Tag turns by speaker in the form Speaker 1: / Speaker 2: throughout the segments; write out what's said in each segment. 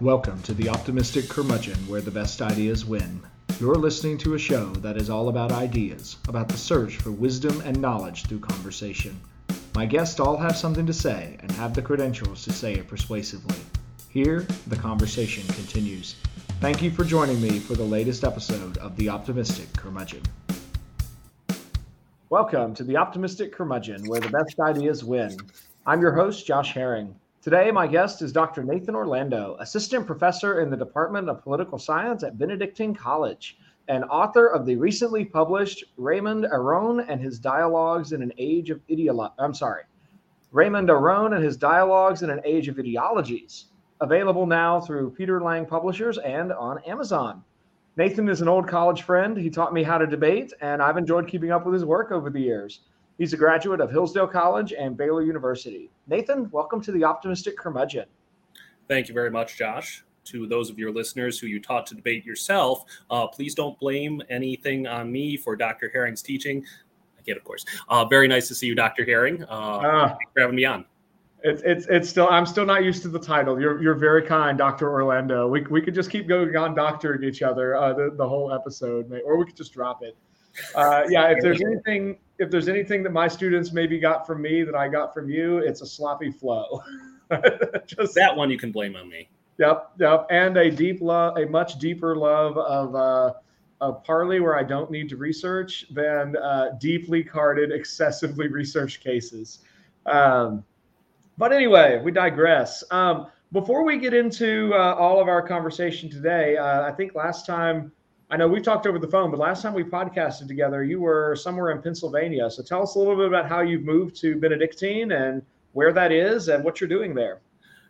Speaker 1: Welcome to the Optimistic Curmudgeon, where the best ideas win. You're listening to a show that is all about ideas, about the search for wisdom and knowledge through conversation. My guests all have something to say and have the credentials to say it persuasively. Here, the conversation continues. Thank you for joining me for the latest episode of The Optimistic Curmudgeon. Welcome to The Optimistic Curmudgeon, where the best ideas win. I'm your host, Josh Herring. Today, my guest is Dr. Nathan Orlando, assistant professor in the Department of Political Science at Benedictine College and author of the recently published Raymond Aron and His Dialogues in an Age of Ideolo- I'm sorry, Raymond Aron and His Dialogues in an Age of Ideologies, available now through Peter Lang Publishers and on Amazon. Nathan is an old college friend. He taught me how to debate, and I've enjoyed keeping up with his work over the years. He's a graduate of Hillsdale College and Baylor University. Nathan, welcome to the Optimistic Curmudgeon.
Speaker 2: Thank you very much, Josh. To those of your listeners who you taught to debate yourself, uh, please don't blame anything on me for Dr. Herring's teaching. I get, of course. Uh, very nice to see you, Dr. Herring. Uh, uh, thanks for having me on.
Speaker 1: It's, it's it's still I'm still not used to the title. You're you're very kind, Doctor Orlando. We, we could just keep going on doctoring each other uh, the the whole episode, or we could just drop it. Uh, yeah, if there's anything if there's anything that my students maybe got from me that I got from you, it's a sloppy flow.
Speaker 2: Just that one you can blame on me.
Speaker 1: Yep, yep, and a deep love, a much deeper love of uh, a Parley where I don't need to research than uh, deeply carded, excessively researched cases. Um, but anyway, we digress. Um, before we get into uh, all of our conversation today, uh, I think last time I know we've talked over the phone, but last time we podcasted together, you were somewhere in Pennsylvania. So tell us a little bit about how you've moved to Benedictine and where that is and what you're doing there.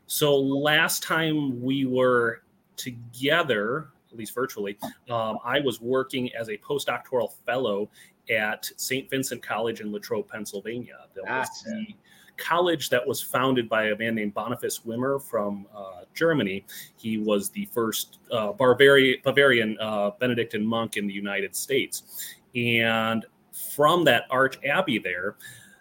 Speaker 2: So last time we were together, at least virtually, um, I was working as a postdoctoral fellow at St. Vincent College in Latrobe, Pennsylvania. That was the college that was founded by a man named Boniface Wimmer from uh, Germany. He was the first uh, Bavarian, Bavarian uh, Benedictine monk in the United States. And from that arch abbey there,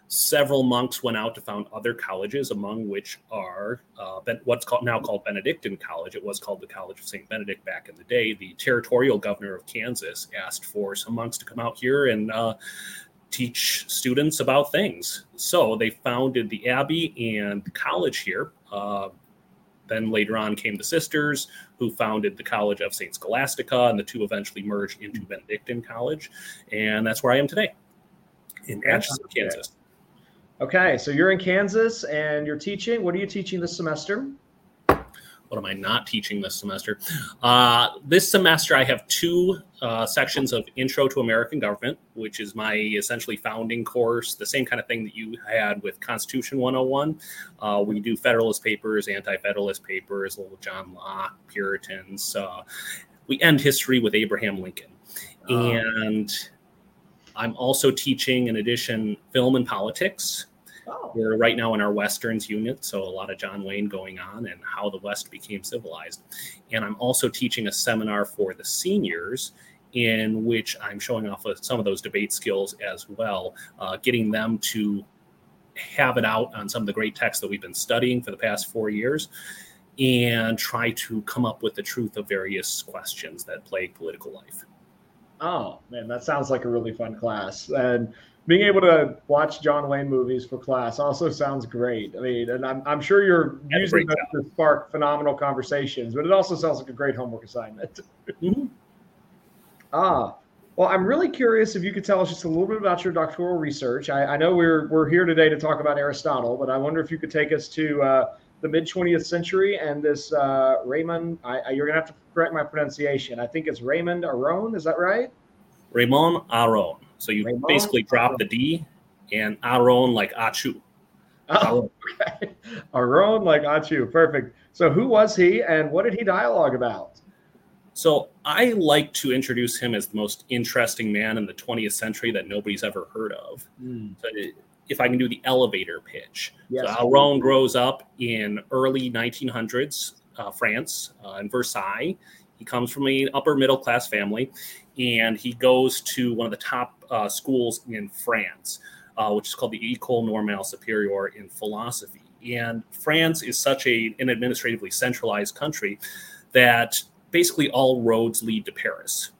Speaker 2: several monks went out to found other colleges, among which are uh, what's called now called Benedictine College. It was called the College of Saint Benedict back in the day. The territorial governor of Kansas asked for some monks to come out here and uh, teach students about things. So they founded the Abbey and college here. Uh, then later on came the sisters, who founded the College of St. Scholastica, and the two eventually merged into Benedictine College. And that's where I am today in Atchison, Kansas.
Speaker 1: Okay, so you're in Kansas and you're teaching. What are you teaching this semester?
Speaker 2: What am I not teaching this semester? Uh, this semester, I have two uh, sections of Intro to American Government, which is my essentially founding course, the same kind of thing that you had with Constitution 101. Uh, we do Federalist papers, Anti Federalist papers, little John Locke, Puritans. Uh, we end history with Abraham Lincoln. Oh. And I'm also teaching, in addition, film and politics. Oh. We're right now in our Westerns unit, so a lot of John Wayne going on and how the West became civilized. And I'm also teaching a seminar for the seniors in which I'm showing off some of those debate skills as well, uh, getting them to have it out on some of the great texts that we've been studying for the past four years and try to come up with the truth of various questions that plague political life.
Speaker 1: Oh, man, that sounds like a really fun class. And being able to watch John Wayne movies for class also sounds great. I mean, and I'm, I'm sure you're That's using that to spark phenomenal conversations, but it also sounds like a great homework assignment. mm-hmm. Ah, well, I'm really curious if you could tell us just a little bit about your doctoral research. I, I know we're we're here today to talk about Aristotle, but I wonder if you could take us to uh, the mid 20th century and this uh, Raymond. I, I, you're gonna have to correct my pronunciation. I think it's Raymond Aron. Is that right?
Speaker 2: Raymond Aron. So you Raymond basically drop the D and Aron like Achu.
Speaker 1: Oh, okay. Aron like Achu. Perfect. So who was he and what did he dialogue about?
Speaker 2: So I like to introduce him as the most interesting man in the 20th century that nobody's ever heard of. Mm. So if I can do the elevator pitch. Yes. So Aron grows up in early 1900s uh, France uh, in Versailles. He comes from an upper middle class family and he goes to one of the top uh, schools in France, uh, which is called the École Normale Supérieure in philosophy. And France is such a, an administratively centralized country that basically all roads lead to Paris.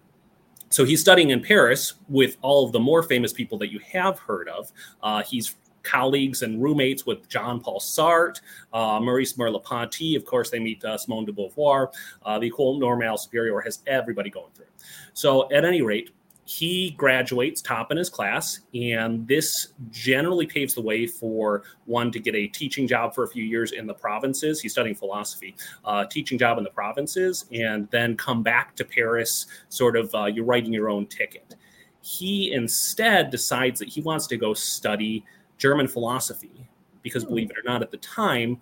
Speaker 2: So he's studying in Paris with all of the more famous people that you have heard of. Uh, he's colleagues and roommates with Jean Paul Sartre, uh, Maurice Merleau-Ponty. Of course, they meet uh, Simone de Beauvoir. Uh, the École Normale Supérieure has everybody going through. So, at any rate, he graduates top in his class, and this generally paves the way for one to get a teaching job for a few years in the provinces. He's studying philosophy, uh, teaching job in the provinces, and then come back to Paris. Sort of, uh, you're writing your own ticket. He instead decides that he wants to go study German philosophy because, hmm. believe it or not, at the time,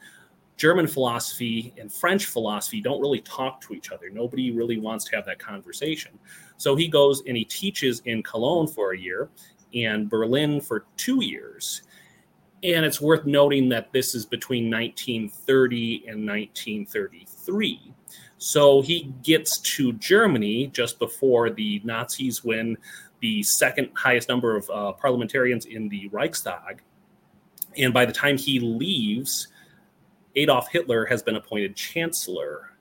Speaker 2: German philosophy and French philosophy don't really talk to each other. Nobody really wants to have that conversation. So he goes and he teaches in Cologne for a year and Berlin for two years. And it's worth noting that this is between 1930 and 1933. So he gets to Germany just before the Nazis win the second highest number of uh, parliamentarians in the Reichstag. And by the time he leaves, Adolf Hitler has been appointed chancellor.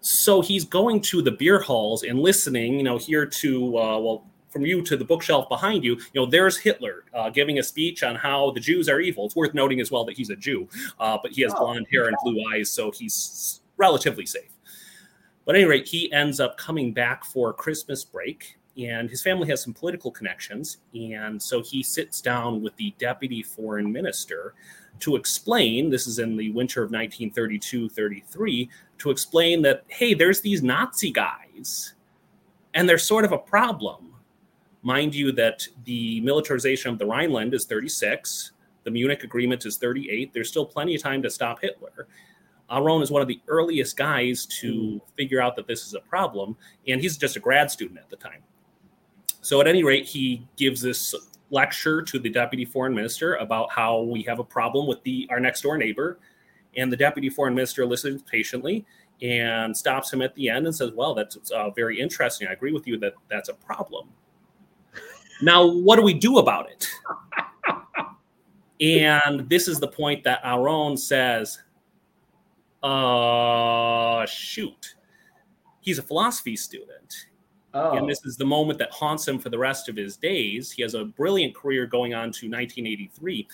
Speaker 2: So he's going to the beer halls and listening, you know, here to, uh, well, from you to the bookshelf behind you, you know, there's Hitler uh, giving a speech on how the Jews are evil. It's worth noting as well that he's a Jew, uh, but he has oh, blonde hair and blue eyes, so he's relatively safe. But at any rate, he ends up coming back for Christmas break, and his family has some political connections. And so he sits down with the deputy foreign minister to explain this is in the winter of 1932 33 to explain that, hey, there's these Nazi guys, and they're sort of a problem. Mind you, that the militarization of the Rhineland is 36, the Munich Agreement is 38. There's still plenty of time to stop Hitler. Aron is one of the earliest guys to hmm. figure out that this is a problem, and he's just a grad student at the time. So, at any rate, he gives this lecture to the deputy foreign minister about how we have a problem with the our next door neighbor, and the deputy foreign minister listens patiently and stops him at the end and says, "Well, that's uh, very interesting. I agree with you that that's a problem. Now, what do we do about it?" and this is the point that Aron says, "Uh, shoot." He's a philosophy student Oh. And this is the moment that haunts him for the rest of his days. He has a brilliant career going on to 1983.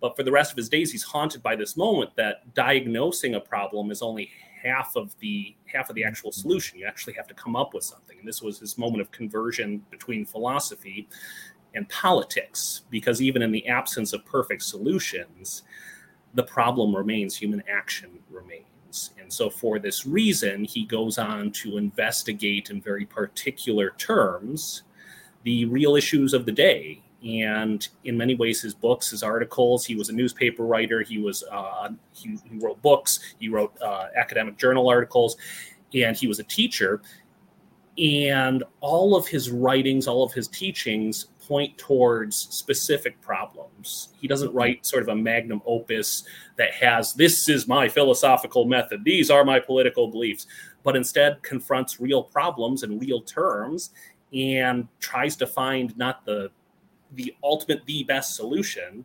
Speaker 2: But for the rest of his days, he's haunted by this moment that diagnosing a problem is only half of the half of the actual solution. You actually have to come up with something. And this was his moment of conversion between philosophy and politics, because even in the absence of perfect solutions, the problem remains, human action remains. And so, for this reason, he goes on to investigate in very particular terms the real issues of the day. And in many ways, his books, his articles, he was a newspaper writer, he was uh, he, he, wrote books, he wrote uh, academic journal articles, and he was a teacher. And all of his writings, all of his teachings point towards specific problems. He doesn't write sort of a magnum opus that has this is my philosophical method, these are my political beliefs, but instead confronts real problems in real terms and tries to find not the the ultimate the best solution,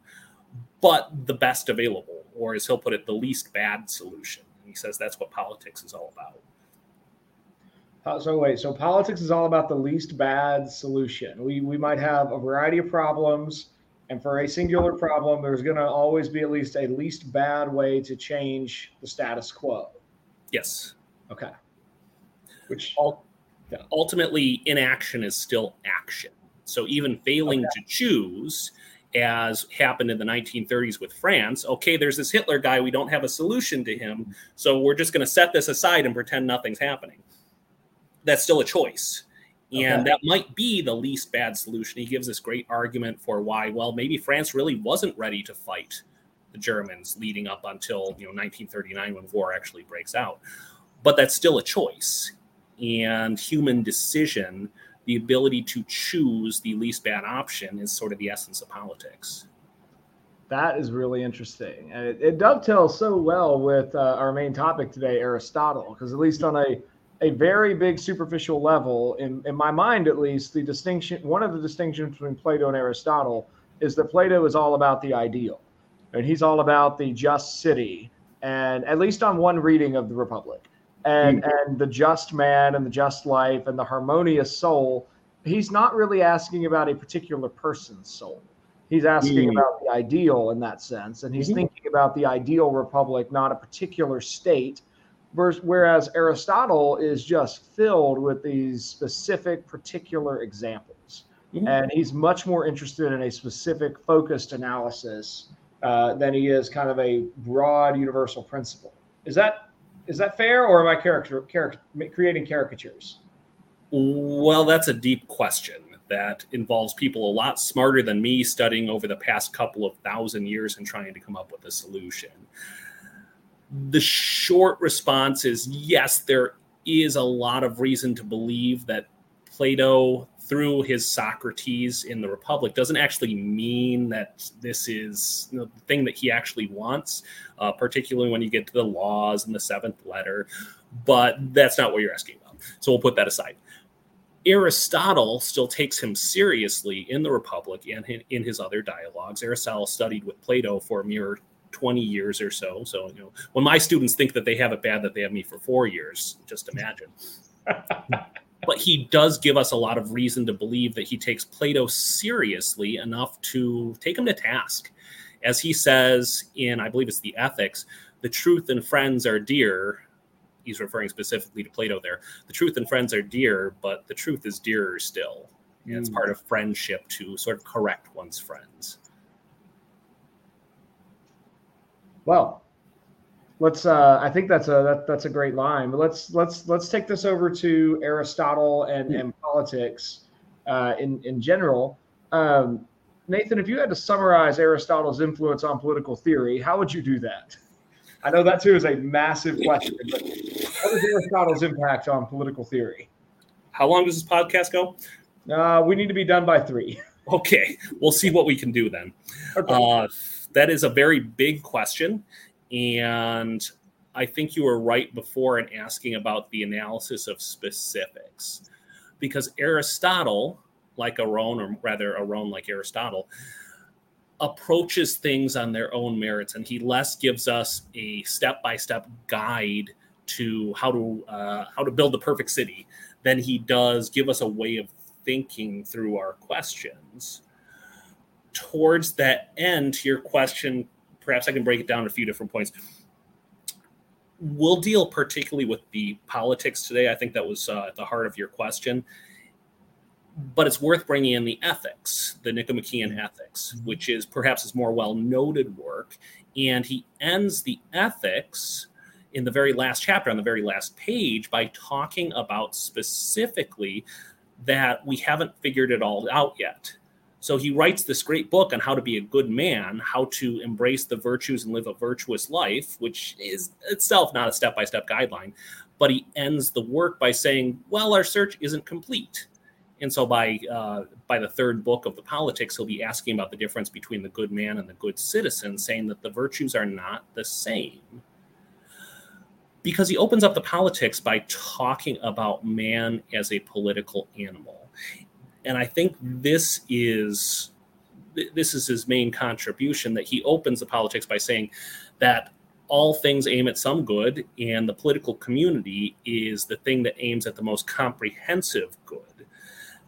Speaker 2: but the best available, or as he'll put it, the least bad solution. And he says that's what politics is all about.
Speaker 1: So wait, so politics is all about the least bad solution. We we might have a variety of problems, and for a singular problem, there's going to always be at least a least bad way to change the status quo.
Speaker 2: Yes.
Speaker 1: Okay.
Speaker 2: Which yeah. ultimately, inaction is still action. So even failing okay. to choose, as happened in the 1930s with France, okay, there's this Hitler guy, we don't have a solution to him, so we're just going to set this aside and pretend nothing's happening that's still a choice. And okay. that might be the least bad solution. He gives this great argument for why, well, maybe France really wasn't ready to fight the Germans leading up until you know 1939 when war actually breaks out. But that's still a choice. And human decision, the ability to choose the least bad option, is sort of the essence of politics.
Speaker 1: That is really interesting. And it, it dovetails so well with uh, our main topic today, Aristotle, because at least on a a very big superficial level, in, in my mind at least, the distinction, one of the distinctions between Plato and Aristotle is that Plato is all about the ideal. and he's all about the just city, and at least on one reading of the Republic, and mm-hmm. and the just man and the just life and the harmonious soul. He's not really asking about a particular person's soul. He's asking mm-hmm. about the ideal in that sense, and he's mm-hmm. thinking about the ideal republic, not a particular state. Whereas Aristotle is just filled with these specific, particular examples. Mm-hmm. And he's much more interested in a specific, focused analysis uh, than he is kind of a broad, universal principle. Is that is that fair, or am I character, character creating caricatures?
Speaker 2: Well, that's a deep question that involves people a lot smarter than me studying over the past couple of thousand years and trying to come up with a solution. The short response is yes, there is a lot of reason to believe that Plato, through his Socrates in the Republic, doesn't actually mean that this is you know, the thing that he actually wants, uh, particularly when you get to the laws and the seventh letter. But that's not what you're asking about. So we'll put that aside. Aristotle still takes him seriously in the Republic and in his other dialogues. Aristotle studied with Plato for a mere 20 years or so. So, you know, when my students think that they have it bad that they have me for four years, just imagine. but he does give us a lot of reason to believe that he takes Plato seriously enough to take him to task. As he says in, I believe it's the Ethics, the truth and friends are dear, he's referring specifically to Plato there. The truth and friends are dear, but the truth is dearer still. And it's hmm. part of friendship to sort of correct one's friends.
Speaker 1: Well, let's. Uh, I think that's a that, that's a great line. But let's let's let's take this over to Aristotle and, mm-hmm. and politics uh, in in general. Um, Nathan, if you had to summarize Aristotle's influence on political theory, how would you do that? I know that too is a massive question, but what is Aristotle's impact on political theory?
Speaker 2: How long does this podcast go?
Speaker 1: Uh, we need to be done by three.
Speaker 2: Okay, we'll see what we can do then. Okay. Uh, that is a very big question, and I think you were right before in asking about the analysis of specifics, because Aristotle, like Aron, or rather Aron like Aristotle, approaches things on their own merits and he less gives us a step-by-step guide to how to uh, how to build the perfect city than he does give us a way of thinking through our questions towards that end to your question perhaps i can break it down a few different points we'll deal particularly with the politics today i think that was uh, at the heart of your question but it's worth bringing in the ethics, the Nicomachean mm-hmm. Ethics, mm-hmm. which is perhaps his more well noted work. And he ends the ethics in the very last chapter, on the very last page, by talking about specifically that we haven't figured it all out yet. So he writes this great book on how to be a good man, how to embrace the virtues and live a virtuous life, which is itself not a step by step guideline. But he ends the work by saying, well, our search isn't complete and so by uh, by the third book of the politics, he'll be asking about the difference between the good man and the good citizen, saying that the virtues are not the same. Because he opens up the politics by talking about man as a political animal, and I think this is this is his main contribution that he opens the politics by saying that all things aim at some good, and the political community is the thing that aims at the most comprehensive good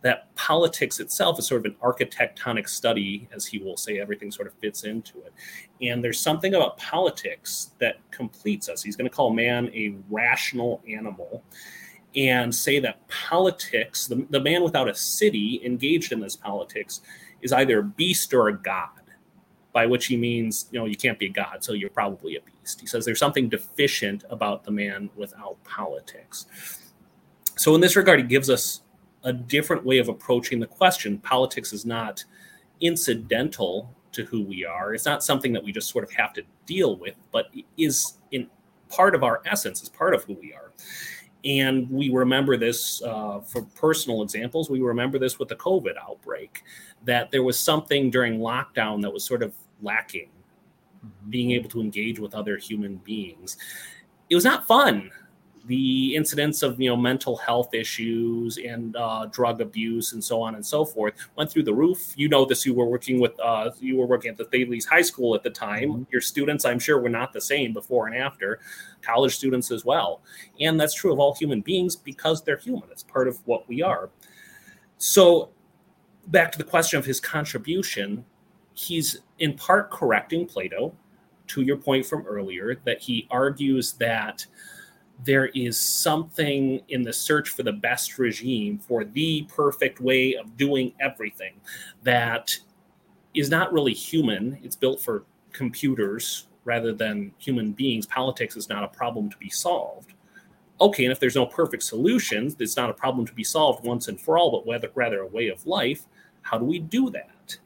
Speaker 2: that politics itself is sort of an architectonic study, as he will say, everything sort of fits into it. And there's something about politics that completes us. He's going to call man a rational animal and say that politics, the, the man without a city engaged in this politics, is either a beast or a god, by which he means, you know, you can't be a god, so you're probably a beast. He says there's something deficient about the man without politics. So, in this regard, he gives us a different way of approaching the question. Politics is not incidental to who we are. It's not something that we just sort of have to deal with, but is in part of our essence, is part of who we are. And we remember this uh, for personal examples. We remember this with the COVID outbreak, that there was something during lockdown that was sort of lacking, mm-hmm. being able to engage with other human beings. It was not fun the incidence of you know mental health issues and uh, drug abuse and so on and so forth went through the roof. You know this. You were working with uh, you were working at the Thales High School at the time. Mm-hmm. Your students, I'm sure, were not the same before and after. College students as well, and that's true of all human beings because they're human. It's part of what we are. So, back to the question of his contribution, he's in part correcting Plato. To your point from earlier, that he argues that there is something in the search for the best regime, for the perfect way of doing everything that is not really human. It's built for computers rather than human beings. Politics is not a problem to be solved. Okay, and if there's no perfect solutions, it's not a problem to be solved once and for all, but whether, rather a way of life. How do we do that?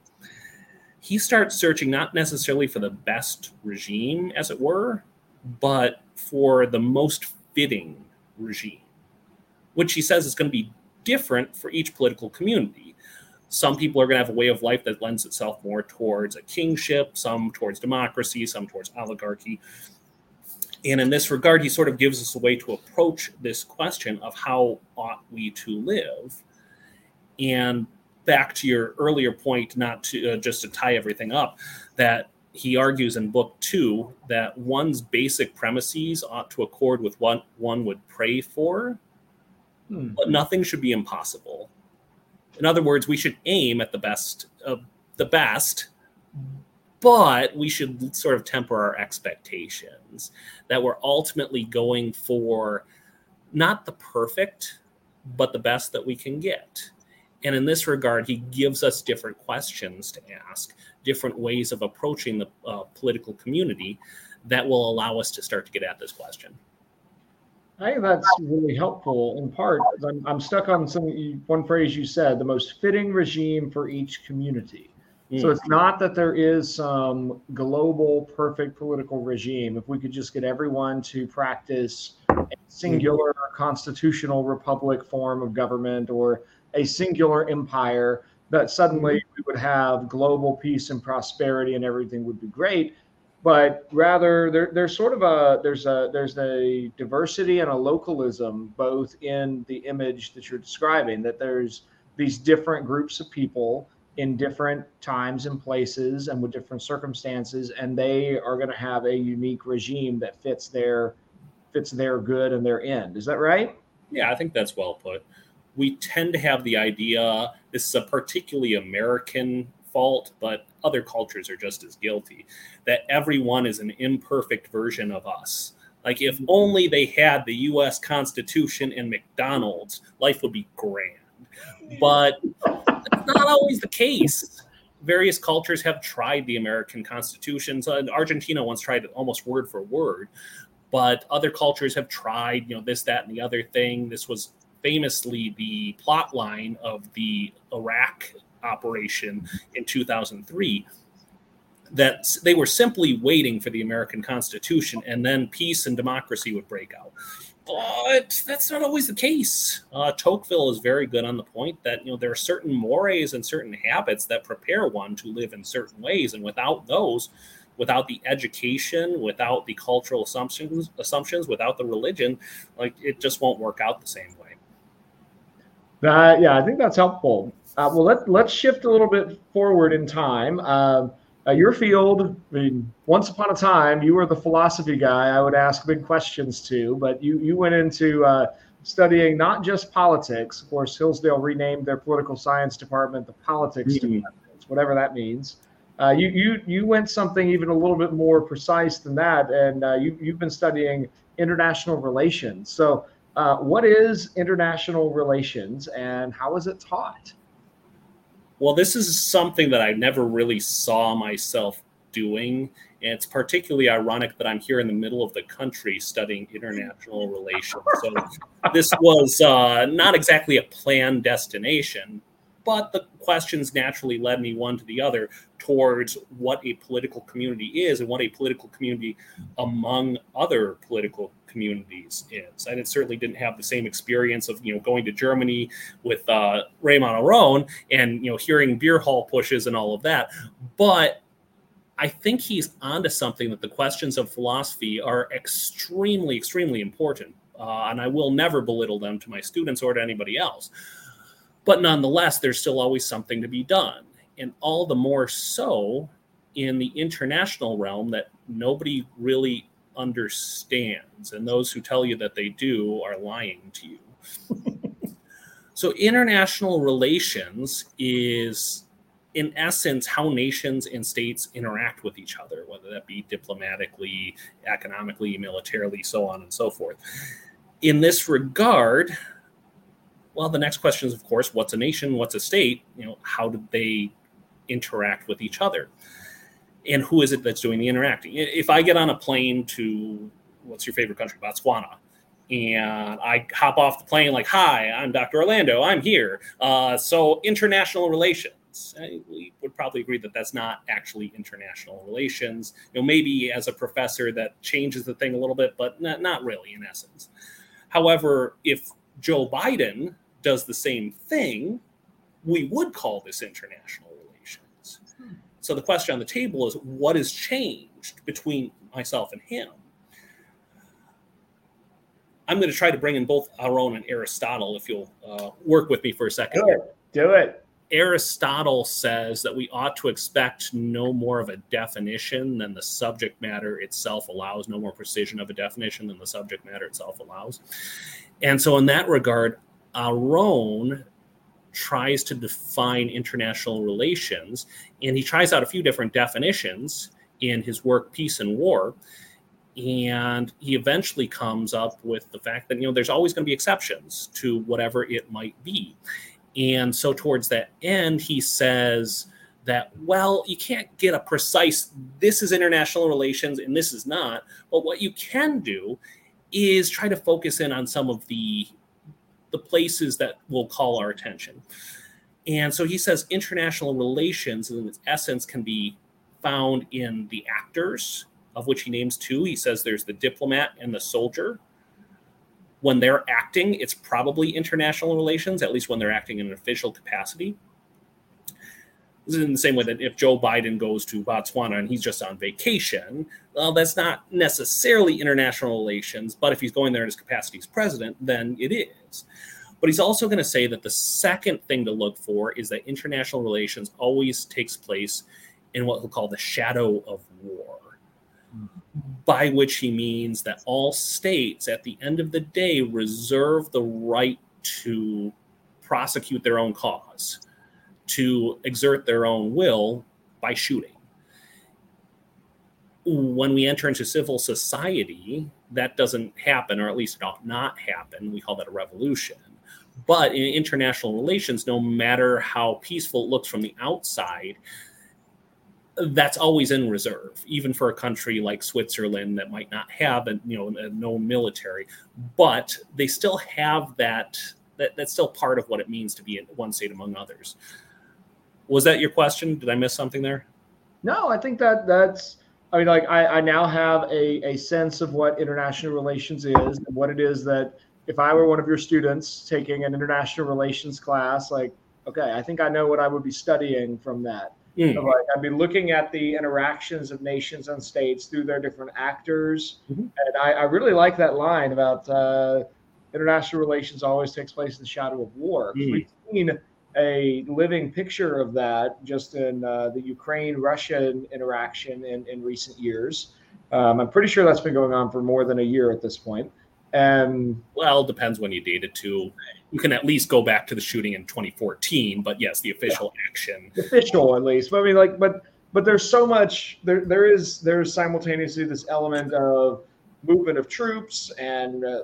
Speaker 2: He starts searching not necessarily for the best regime, as it were, but for the most fitting regime, which he says is going to be different for each political community. Some people are going to have a way of life that lends itself more towards a kingship, some towards democracy, some towards oligarchy. And in this regard, he sort of gives us a way to approach this question of how ought we to live. And back to your earlier point, not to uh, just to tie everything up, that he argues in book two that one's basic premises ought to accord with what one would pray for, hmm. but nothing should be impossible. In other words, we should aim at the best of the best, but we should sort of temper our expectations that we're ultimately going for not the perfect, but the best that we can get. And in this regard, he gives us different questions to ask, different ways of approaching the uh, political community that will allow us to start to get at this question.
Speaker 1: I think that's really helpful in part. I'm, I'm stuck on some one phrase you said: the most fitting regime for each community. Mm. So it's not that there is some global perfect political regime. If we could just get everyone to practice a singular constitutional republic form of government or a singular empire that suddenly mm-hmm. we would have global peace and prosperity and everything would be great. But rather there, there's sort of a there's a there's a diversity and a localism both in the image that you're describing that there's these different groups of people in different times and places and with different circumstances and they are going to have a unique regime that fits their fits their good and their end. Is that right?
Speaker 2: Yeah i think that's well put we tend to have the idea this is a particularly American fault, but other cultures are just as guilty that everyone is an imperfect version of us. Like, if mm-hmm. only they had the US Constitution and McDonald's, life would be grand. But that's not always the case. Various cultures have tried the American Constitution. So Argentina once tried it almost word for word, but other cultures have tried, you know, this, that, and the other thing. This was famously the plot line of the Iraq operation in 2003 that they were simply waiting for the American Constitution and then peace and democracy would break out. But that's not always the case. Uh, Tocqueville is very good on the point that you know there are certain mores and certain habits that prepare one to live in certain ways, and without those, without the education, without the cultural assumptions, assumptions, without the religion, like it just won't work out the same way.
Speaker 1: Yeah, I think that's helpful. Uh, well, let let's shift a little bit forward in time. Uh, uh, your field, I mean, once upon a time, you were the philosophy guy. I would ask big questions to, but you you went into uh, studying not just politics. Of course, Hillsdale renamed their political science department the politics mm-hmm. department, whatever that means. Uh, you you you went something even a little bit more precise than that, and uh, you you've been studying international relations. So uh, what is international relations and how is it taught?
Speaker 2: Well, this is something that I never really saw myself doing. And it's particularly ironic that I'm here in the middle of the country studying international relations. So this was uh, not exactly a planned destination, but the questions naturally led me one to the other towards what a political community is and what a political community among other political communities is. I certainly didn't have the same experience of you know going to Germany with uh, Raymond Aron and you know hearing beer hall pushes and all of that, but I think he's onto something that the questions of philosophy are extremely, extremely important. uh, and I will never belittle them to my students or to anybody else. But nonetheless, there's still always something to be done. And all the more so in the international realm that nobody really understands. And those who tell you that they do are lying to you. so, international relations is, in essence, how nations and states interact with each other, whether that be diplomatically, economically, militarily, so on and so forth. In this regard, well, the next question is, of course, what's a nation? What's a state? You know, how do they interact with each other? And who is it that's doing the interacting? If I get on a plane to what's your favorite country, Botswana, and I hop off the plane like, "Hi, I'm Dr. Orlando. I'm here." Uh, so international relations. We would probably agree that that's not actually international relations. You know, maybe as a professor that changes the thing a little bit, but not, not really in essence. However, if Joe Biden does the same thing, we would call this international so the question on the table is what has changed between myself and him? I'm going to try to bring in both Aron and Aristotle if you'll uh, work with me for a second.
Speaker 1: Do it. Do it.
Speaker 2: Aristotle says that we ought to expect no more of a definition than the subject matter itself allows, no more precision of a definition than the subject matter itself allows. And so, in that regard, Aaron tries to define international relations, and he tries out a few different definitions in his work Peace and War. And he eventually comes up with the fact that you know there's always going to be exceptions to whatever it might be. And so towards that end, he says that well, you can't get a precise this is international relations and this is not. But what you can do is try to focus in on some of the the places that will call our attention. And so he says international relations, in its essence, can be found in the actors, of which he names two. He says there's the diplomat and the soldier. When they're acting, it's probably international relations, at least when they're acting in an official capacity. This is in the same way that if Joe Biden goes to Botswana and he's just on vacation, well, that's not necessarily international relations. But if he's going there in his capacity as president, then it is. But he's also going to say that the second thing to look for is that international relations always takes place in what he'll call the shadow of war, by which he means that all states at the end of the day reserve the right to prosecute their own cause to exert their own will by shooting. When we enter into civil society, that doesn't happen, or at least not, not happen. We call that a revolution. But in international relations, no matter how peaceful it looks from the outside, that's always in reserve, even for a country like Switzerland that might not have a you know a no military, but they still have that, that. That's still part of what it means to be in one state among others. Was that your question? Did I miss something there?
Speaker 1: No, I think that that's. I mean, like I, I now have a, a sense of what international relations is and what it is that if I were one of your students taking an international relations class, like, okay, I think I know what I would be studying from that. Mm. So like I'd be looking at the interactions of nations and states through their different actors, mm-hmm. and I, I, really like that line about uh, international relations always takes place in the shadow of war. Mm. We've seen a living picture of that just in uh, the Ukraine Russia interaction in, in recent years. Um, I'm pretty sure that's been going on for more than a year at this point. And
Speaker 2: well, depends when you date it to. You can at least go back to the shooting in 2014, but yes, the official yeah. action,
Speaker 1: official at least. But I mean, like, but but there's so much. There there is there's simultaneously this element of movement of troops and uh,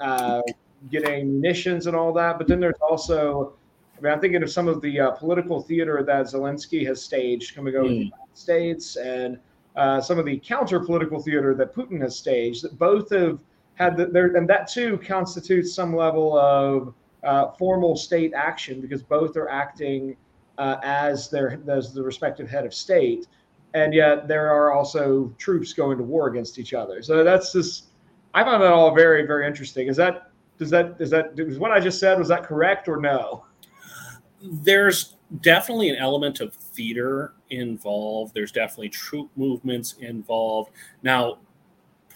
Speaker 1: uh, getting munitions and all that. But then there's also I mean, I'm thinking of some of the uh, political theater that Zelensky has staged coming over mm. the United States and uh, some of the counter political theater that Putin has staged that both have had the, there, and that too constitutes some level of uh, formal state action because both are acting uh, as their as the respective head of state, and yet there are also troops going to war against each other. So that's just I find that all very very interesting. Is that does that is that is what I just said was that correct or no?
Speaker 2: There's definitely an element of theater involved. There's definitely troop movements involved. Now,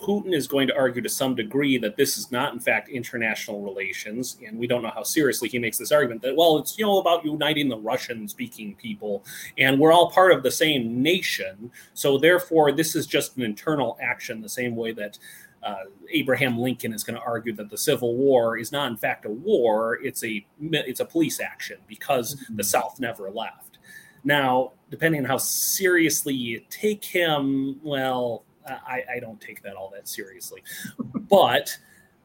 Speaker 2: Putin is going to argue to some degree that this is not, in fact, international relations, and we don't know how seriously he makes this argument that well, it's you know about uniting the Russian-speaking people, and we're all part of the same nation, so therefore this is just an internal action, the same way that. Uh, Abraham Lincoln is going to argue that the Civil War is not, in fact, a war; it's a it's a police action because mm-hmm. the South never left. Now, depending on how seriously you take him, well, I, I don't take that all that seriously. but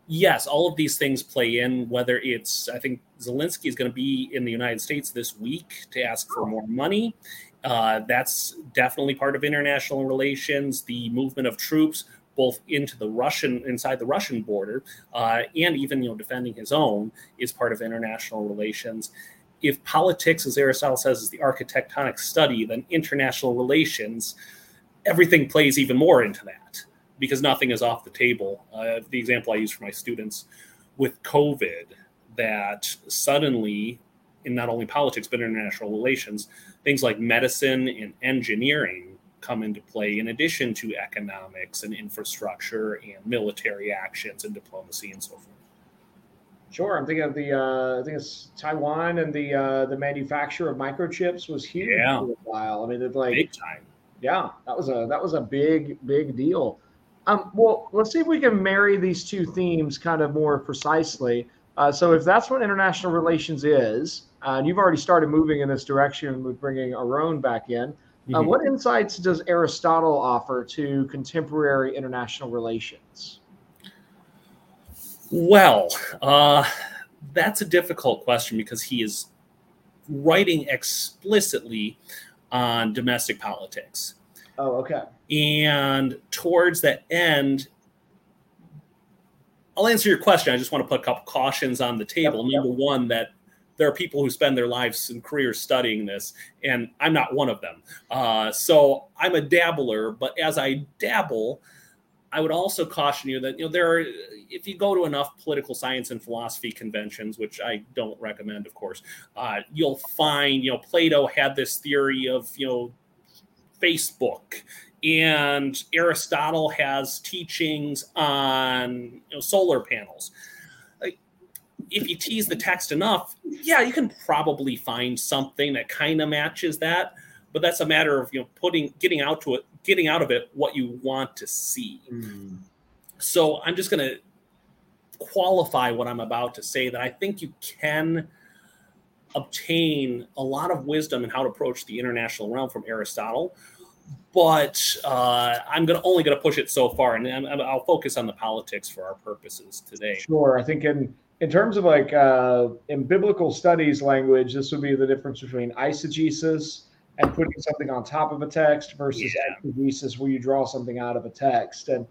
Speaker 2: yes, all of these things play in. Whether it's, I think Zelensky is going to be in the United States this week to ask for more money. Uh, that's definitely part of international relations. The movement of troops, both into the Russian, inside the Russian border, uh, and even you know defending his own, is part of international relations. If politics, as Aristotle says, is the architectonic study, then international relations everything plays even more into that because nothing is off the table. Uh, the example I use for my students with COVID, that suddenly, in not only politics but international relations, things like medicine and engineering come into play in addition to economics and infrastructure and military actions and diplomacy and so forth.
Speaker 1: Sure, I'm thinking of the uh, I think it's Taiwan and the uh, the manufacture of microchips was huge yeah. for a while. I mean, it's like
Speaker 2: big time
Speaker 1: yeah, that was a that was a big big deal. Um, well, let's see if we can marry these two themes kind of more precisely. Uh, so, if that's what international relations is, uh, and you've already started moving in this direction with bringing Aron back in, uh, mm-hmm. what insights does Aristotle offer to contemporary international relations?
Speaker 2: Well, uh, that's a difficult question because he is writing explicitly on domestic politics.
Speaker 1: Oh, okay.
Speaker 2: And towards the end, I'll answer your question. I just want to put a couple cautions on the table. Yep, Number yep. one, that there are people who spend their lives and careers studying this, and I'm not one of them. Uh, so I'm a dabbler, but as I dabble, I would also caution you that you know there are if you go to enough political science and philosophy conventions, which I don't recommend, of course, uh, you'll find you know Plato had this theory of you know Facebook, and Aristotle has teachings on you know, solar panels. If you tease the text enough, yeah, you can probably find something that kind of matches that but that's a matter of you know putting getting out to it getting out of it what you want to see mm. so i'm just going to qualify what i'm about to say that i think you can obtain a lot of wisdom in how to approach the international realm from aristotle but uh, i'm to only going to push it so far and i'll focus on the politics for our purposes today
Speaker 1: sure i think in in terms of like uh, in biblical studies language this would be the difference between eisegesis and putting something on top of a text versus yeah. exegesis where you draw something out of a text and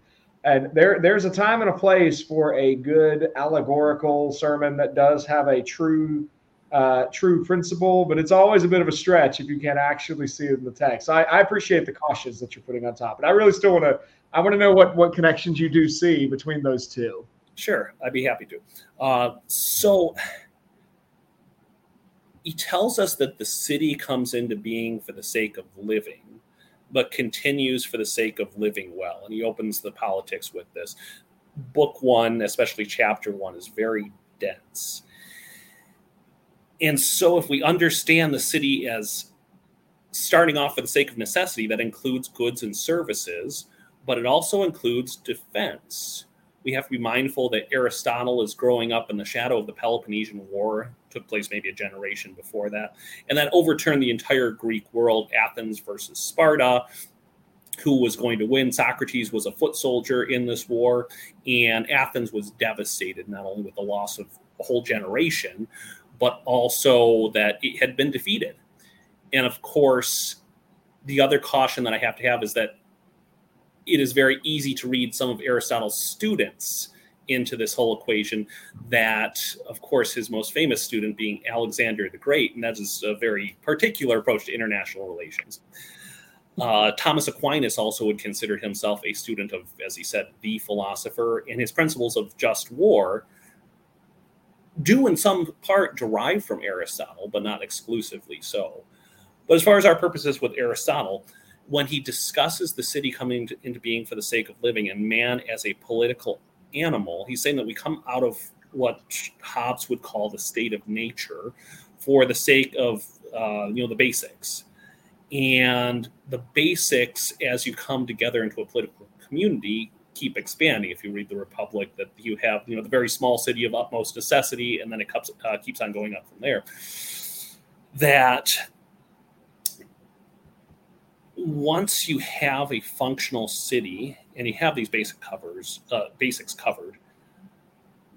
Speaker 1: and there there's a time and a place for a good allegorical sermon that does have a true uh, true principle, but it's always a bit of a stretch if you can't actually see it in the text. I, I appreciate the cautions that you're putting on top, but I really still want to I want to know what what connections you do see between those two.
Speaker 2: Sure, I'd be happy to. Uh, so he tells us that the city comes into being for the sake of living, but continues for the sake of living well. And he opens the politics with this. Book one, especially chapter one, is very dense. And so, if we understand the city as starting off for the sake of necessity, that includes goods and services, but it also includes defense we have to be mindful that Aristotle is growing up in the shadow of the Peloponnesian War, took place maybe a generation before that, and that overturned the entire Greek world, Athens versus Sparta. Who was going to win? Socrates was a foot soldier in this war, and Athens was devastated not only with the loss of a whole generation, but also that it had been defeated. And of course, the other caution that I have to have is that it is very easy to read some of Aristotle's students into this whole equation. That, of course, his most famous student being Alexander the Great, and that is a very particular approach to international relations. Uh, Thomas Aquinas also would consider himself a student of, as he said, the philosopher, and his principles of just war do, in some part, derive from Aristotle, but not exclusively so. But as far as our purposes with Aristotle, when he discusses the city coming to, into being for the sake of living and man as a political animal, he's saying that we come out of what Hobbes would call the state of nature for the sake of uh, you know the basics. And the basics as you come together into a political community keep expanding. If you read the republic that you have you know the very small city of utmost necessity and then it keeps, uh, keeps on going up from there. That once you have a functional city and you have these basic covers uh, basics covered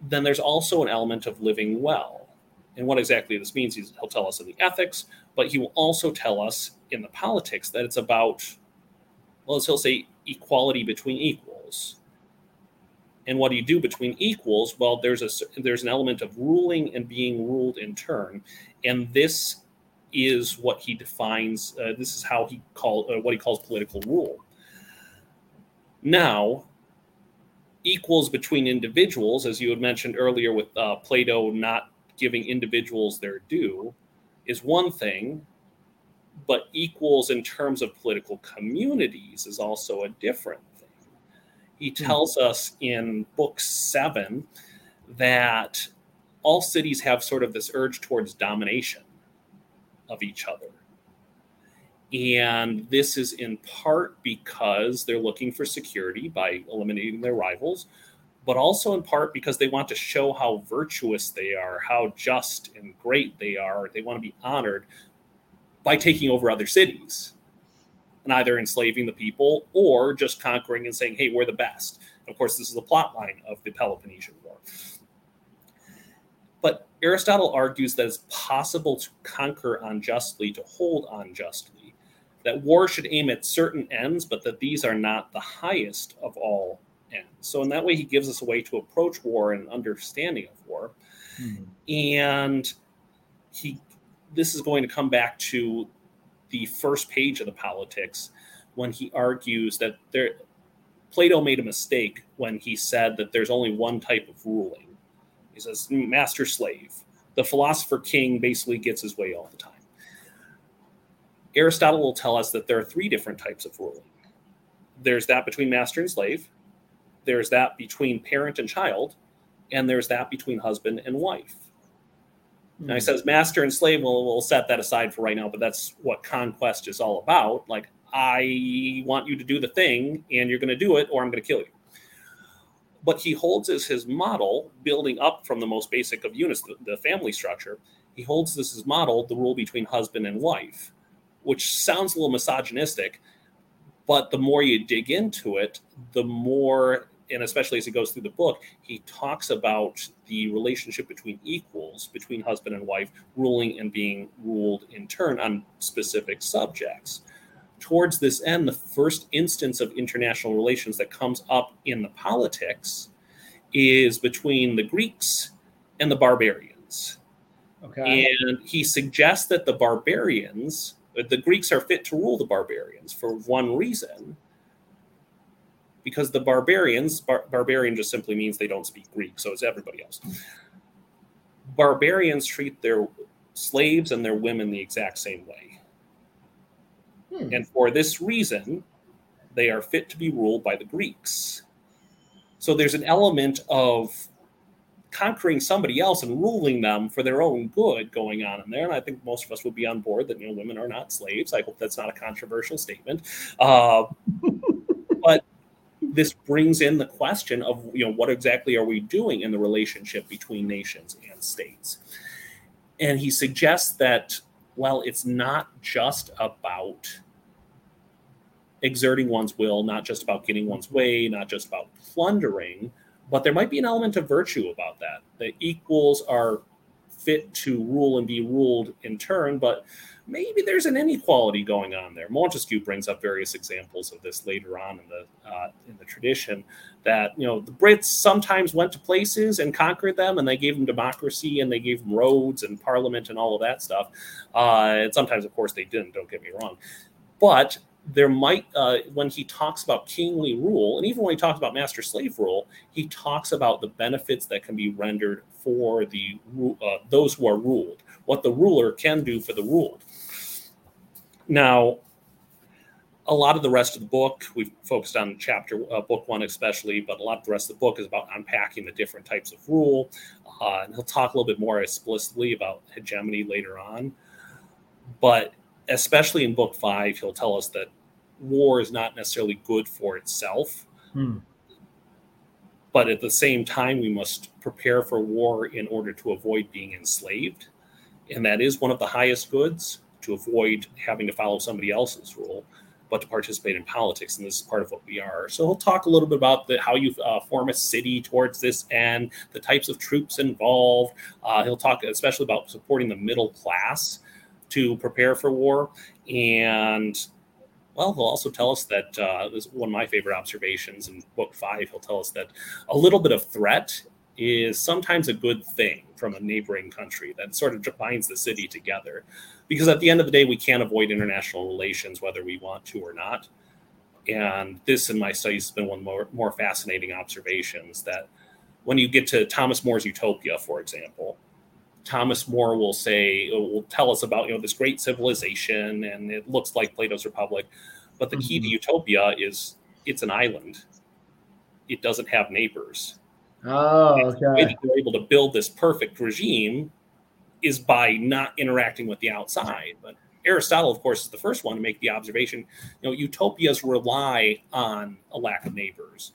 Speaker 2: then there's also an element of living well. And what exactly this means he'll tell us in the ethics but he will also tell us in the politics that it's about well as he'll say equality between equals. And what do you do between equals? Well there's a there's an element of ruling and being ruled in turn. And this is what he defines uh, this is how he call uh, what he calls political rule now equals between individuals as you had mentioned earlier with uh, plato not giving individuals their due is one thing but equals in terms of political communities is also a different thing. He hmm. tells mm-hmm. us in book seven that all cities have sort of this urge towards domination of each other. And this is in part because they're looking for security by eliminating their rivals, but also in part because they want to show how virtuous they are, how just and great they are. They want to be honored by taking over other cities and either enslaving the people or just conquering and saying, hey, we're the best. Of course, this is the plot line of the Peloponnesian War. Aristotle argues that it's possible to conquer unjustly, to hold unjustly, that war should aim at certain ends, but that these are not the highest of all ends. So, in that way, he gives us a way to approach war and understanding of war. Mm-hmm. And he this is going to come back to the first page of the politics when he argues that there Plato made a mistake when he said that there's only one type of ruling. He says master slave. The philosopher king basically gets his way all the time. Aristotle will tell us that there are three different types of ruling. There's that between master and slave, there's that between parent and child, and there's that between husband and wife. Now he hmm. says master and slave, we'll, we'll set that aside for right now, but that's what conquest is all about. Like, I want you to do the thing and you're going to do it or I'm going to kill you. But he holds as his model, building up from the most basic of units, the, the family structure, he holds this as model the rule between husband and wife, which sounds a little misogynistic. But the more you dig into it, the more and especially as he goes through the book, he talks about the relationship between equals, between husband and wife, ruling and being ruled in turn on specific subjects. Towards this end, the first instance of international relations that comes up in the politics is between the Greeks and the barbarians. Okay. And he suggests that the barbarians, the Greeks are fit to rule the barbarians for one reason because the barbarians, bar- barbarian just simply means they don't speak Greek, so it's everybody else. Barbarians treat their slaves and their women the exact same way. Hmm. And for this reason, they are fit to be ruled by the Greeks. So there's an element of conquering somebody else and ruling them for their own good going on in there. And I think most of us would be on board that you know women are not slaves. I hope that's not a controversial statement. Uh, but this brings in the question of you know what exactly are we doing in the relationship between nations and states and he suggests that well it's not just about exerting one's will not just about getting one's way not just about plundering but there might be an element of virtue about that the equals are fit to rule and be ruled in turn but maybe there's an inequality going on there. Montesquieu brings up various examples of this later on in the uh, in the tradition that you know the Brits sometimes went to places and conquered them, and they gave them democracy and they gave them roads and parliament and all of that stuff. Uh, and sometimes, of course, they didn't. Don't get me wrong, but there might uh, when he talks about kingly rule and even when he talks about master slave rule he talks about the benefits that can be rendered for the uh, those who are ruled what the ruler can do for the ruled now, a lot of the rest of the book, we've focused on chapter uh, book one especially, but a lot of the rest of the book is about unpacking the different types of rule. Uh, and he'll talk a little bit more explicitly about hegemony later on. But especially in book five, he'll tell us that war is not necessarily good for itself. Hmm. But at the same time, we must prepare for war in order to avoid being enslaved. And that is one of the highest goods to avoid having to follow somebody else's rule, but to participate in politics. And this is part of what we are. So he'll talk a little bit about the, how you uh, form a city towards this end, the types of troops involved. Uh, he'll talk especially about supporting the middle class to prepare for war. And well, he'll also tell us that uh, this is one of my favorite observations in book five. He'll tell us that a little bit of threat is sometimes a good thing from a neighboring country that sort of binds the city together. Because at the end of the day, we can't avoid international relations whether we want to or not. And this in my studies has been one of the more, more fascinating observations that when you get to Thomas More's Utopia, for example, Thomas More will say, will tell us about, you know, this great civilization and it looks like Plato's Republic. But the key to mm-hmm. utopia is it's an island. It doesn't have neighbors.
Speaker 1: Oh, okay. The way that
Speaker 2: you're able to build this perfect regime is by not interacting with the outside. But Aristotle, of course, is the first one to make the observation. You know, utopias rely on a lack of neighbors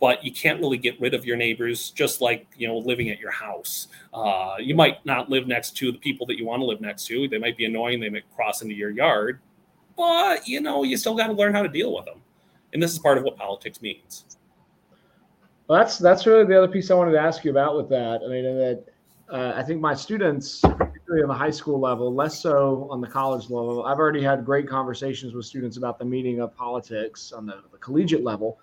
Speaker 2: but you can't really get rid of your neighbors just like you know living at your house. Uh, you might not live next to the people that you want to live next to. They might be annoying they might cross into your yard but you know you still got to learn how to deal with them. And this is part of what politics means.
Speaker 1: Well that's that's really the other piece i wanted to ask you about with that. I mean that uh, i think my students particularly on the high school level less so on the college level i've already had great conversations with students about the meaning of politics on the, the collegiate level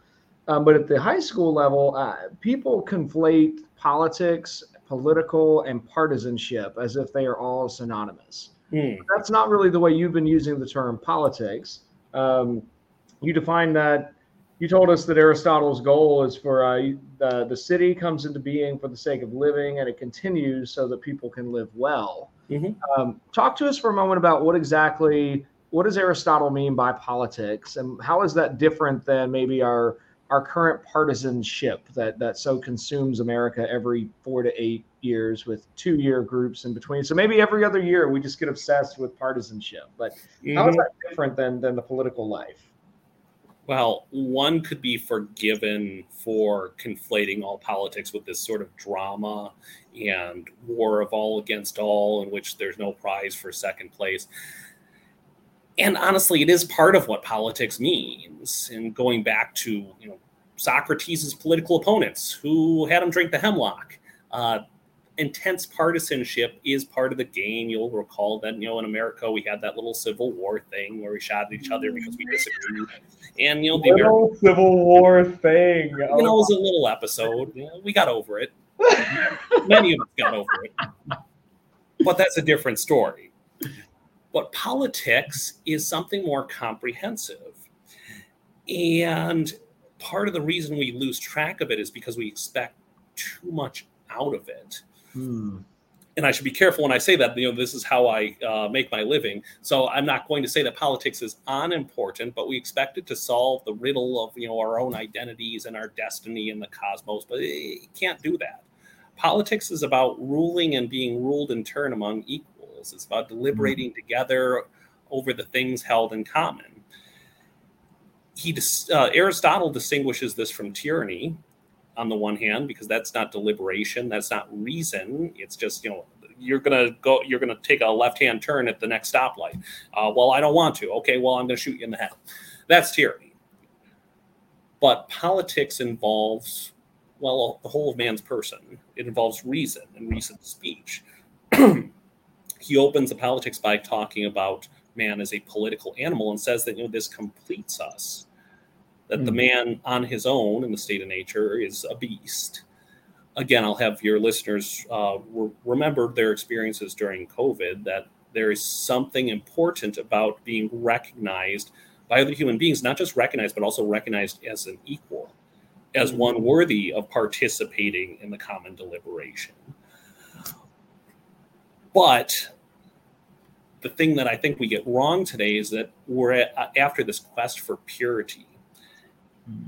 Speaker 1: um, but at the high school level, uh, people conflate politics, political, and partisanship as if they are all synonymous. Mm. That's not really the way you've been using the term politics. Um, you define that. You told us that Aristotle's goal is for uh, the the city comes into being for the sake of living, and it continues so that people can live well. Mm-hmm. Um, talk to us for a moment about what exactly what does Aristotle mean by politics, and how is that different than maybe our our current partisanship that that so consumes America every four to eight years with two year groups in between. So maybe every other year we just get obsessed with partisanship. But mm-hmm. how is mm-hmm. that different than than the political life?
Speaker 2: Well, one could be forgiven for conflating all politics with this sort of drama and war of all against all, in which there's no prize for second place and honestly, it is part of what politics means. And going back to you know Socrates' political opponents who had him drink the hemlock. Uh, intense partisanship is part of the game. You'll recall that you know in America we had that little Civil War thing where we shot at each other because we disagreed, and you know the
Speaker 1: little American, Civil War thing.
Speaker 2: You know, it was a little episode. You know, we got over it. Many of us got over it, but that's a different story. But politics is something more comprehensive. And part of the reason we lose track of it is because we expect too much out of it. Hmm. And I should be careful when I say that. You know, this is how I uh, make my living. So I'm not going to say that politics is unimportant, but we expect it to solve the riddle of you know our own identities and our destiny in the cosmos. But it can't do that. Politics is about ruling and being ruled in turn among equals it's about deliberating mm-hmm. together over the things held in common. He uh, Aristotle distinguishes this from tyranny on the one hand because that's not deliberation, that's not reason. It's just you know you're gonna go you're gonna take a left hand turn at the next stoplight. Uh, well, I don't want to. Okay, well I'm gonna shoot you in the head. That's tyranny. But politics involves well the whole of man's person. It involves reason and reasoned speech. he opens the politics by talking about man as a political animal and says that you know this completes us that mm. the hmm. man on his own in the state of nature is a beast again i'll have your listeners uh, re- remember their experiences during covid that there is something important about being recognized by other human beings not just recognized but also recognized as an equal as hmm. one worthy of participating in the common deliberation but the thing that I think we get wrong today is that we're at, after this quest for purity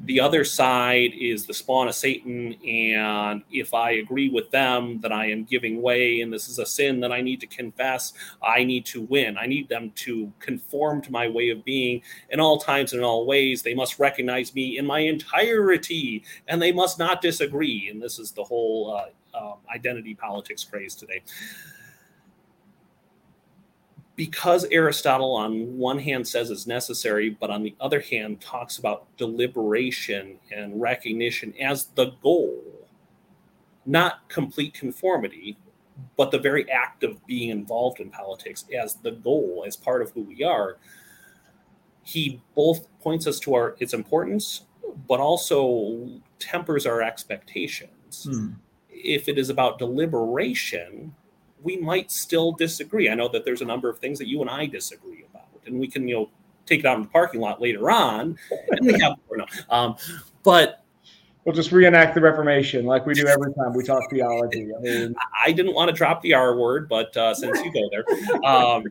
Speaker 2: the other side is the spawn of Satan. And if I agree with them that I am giving way and this is a sin that I need to confess, I need to win. I need them to conform to my way of being in all times and in all ways. They must recognize me in my entirety and they must not disagree. And this is the whole uh, uh, identity politics craze today because Aristotle, on one hand, says it's necessary, but on the other hand, talks about deliberation and recognition as the goal, not complete conformity, but the very act of being involved in politics as the goal, as part of who we are. He both points us to our its importance, but also tempers our expectations. Hmm. If it is about deliberation, we might still disagree. I know that there's a number of things that you and I disagree about, and we can, you know, take it out in the parking lot later on, and we have, no, um, but
Speaker 1: we'll just reenact the Reformation like we do every time we talk theology.
Speaker 2: I, mean, I didn't want to drop the R word, but uh, since you go there, um,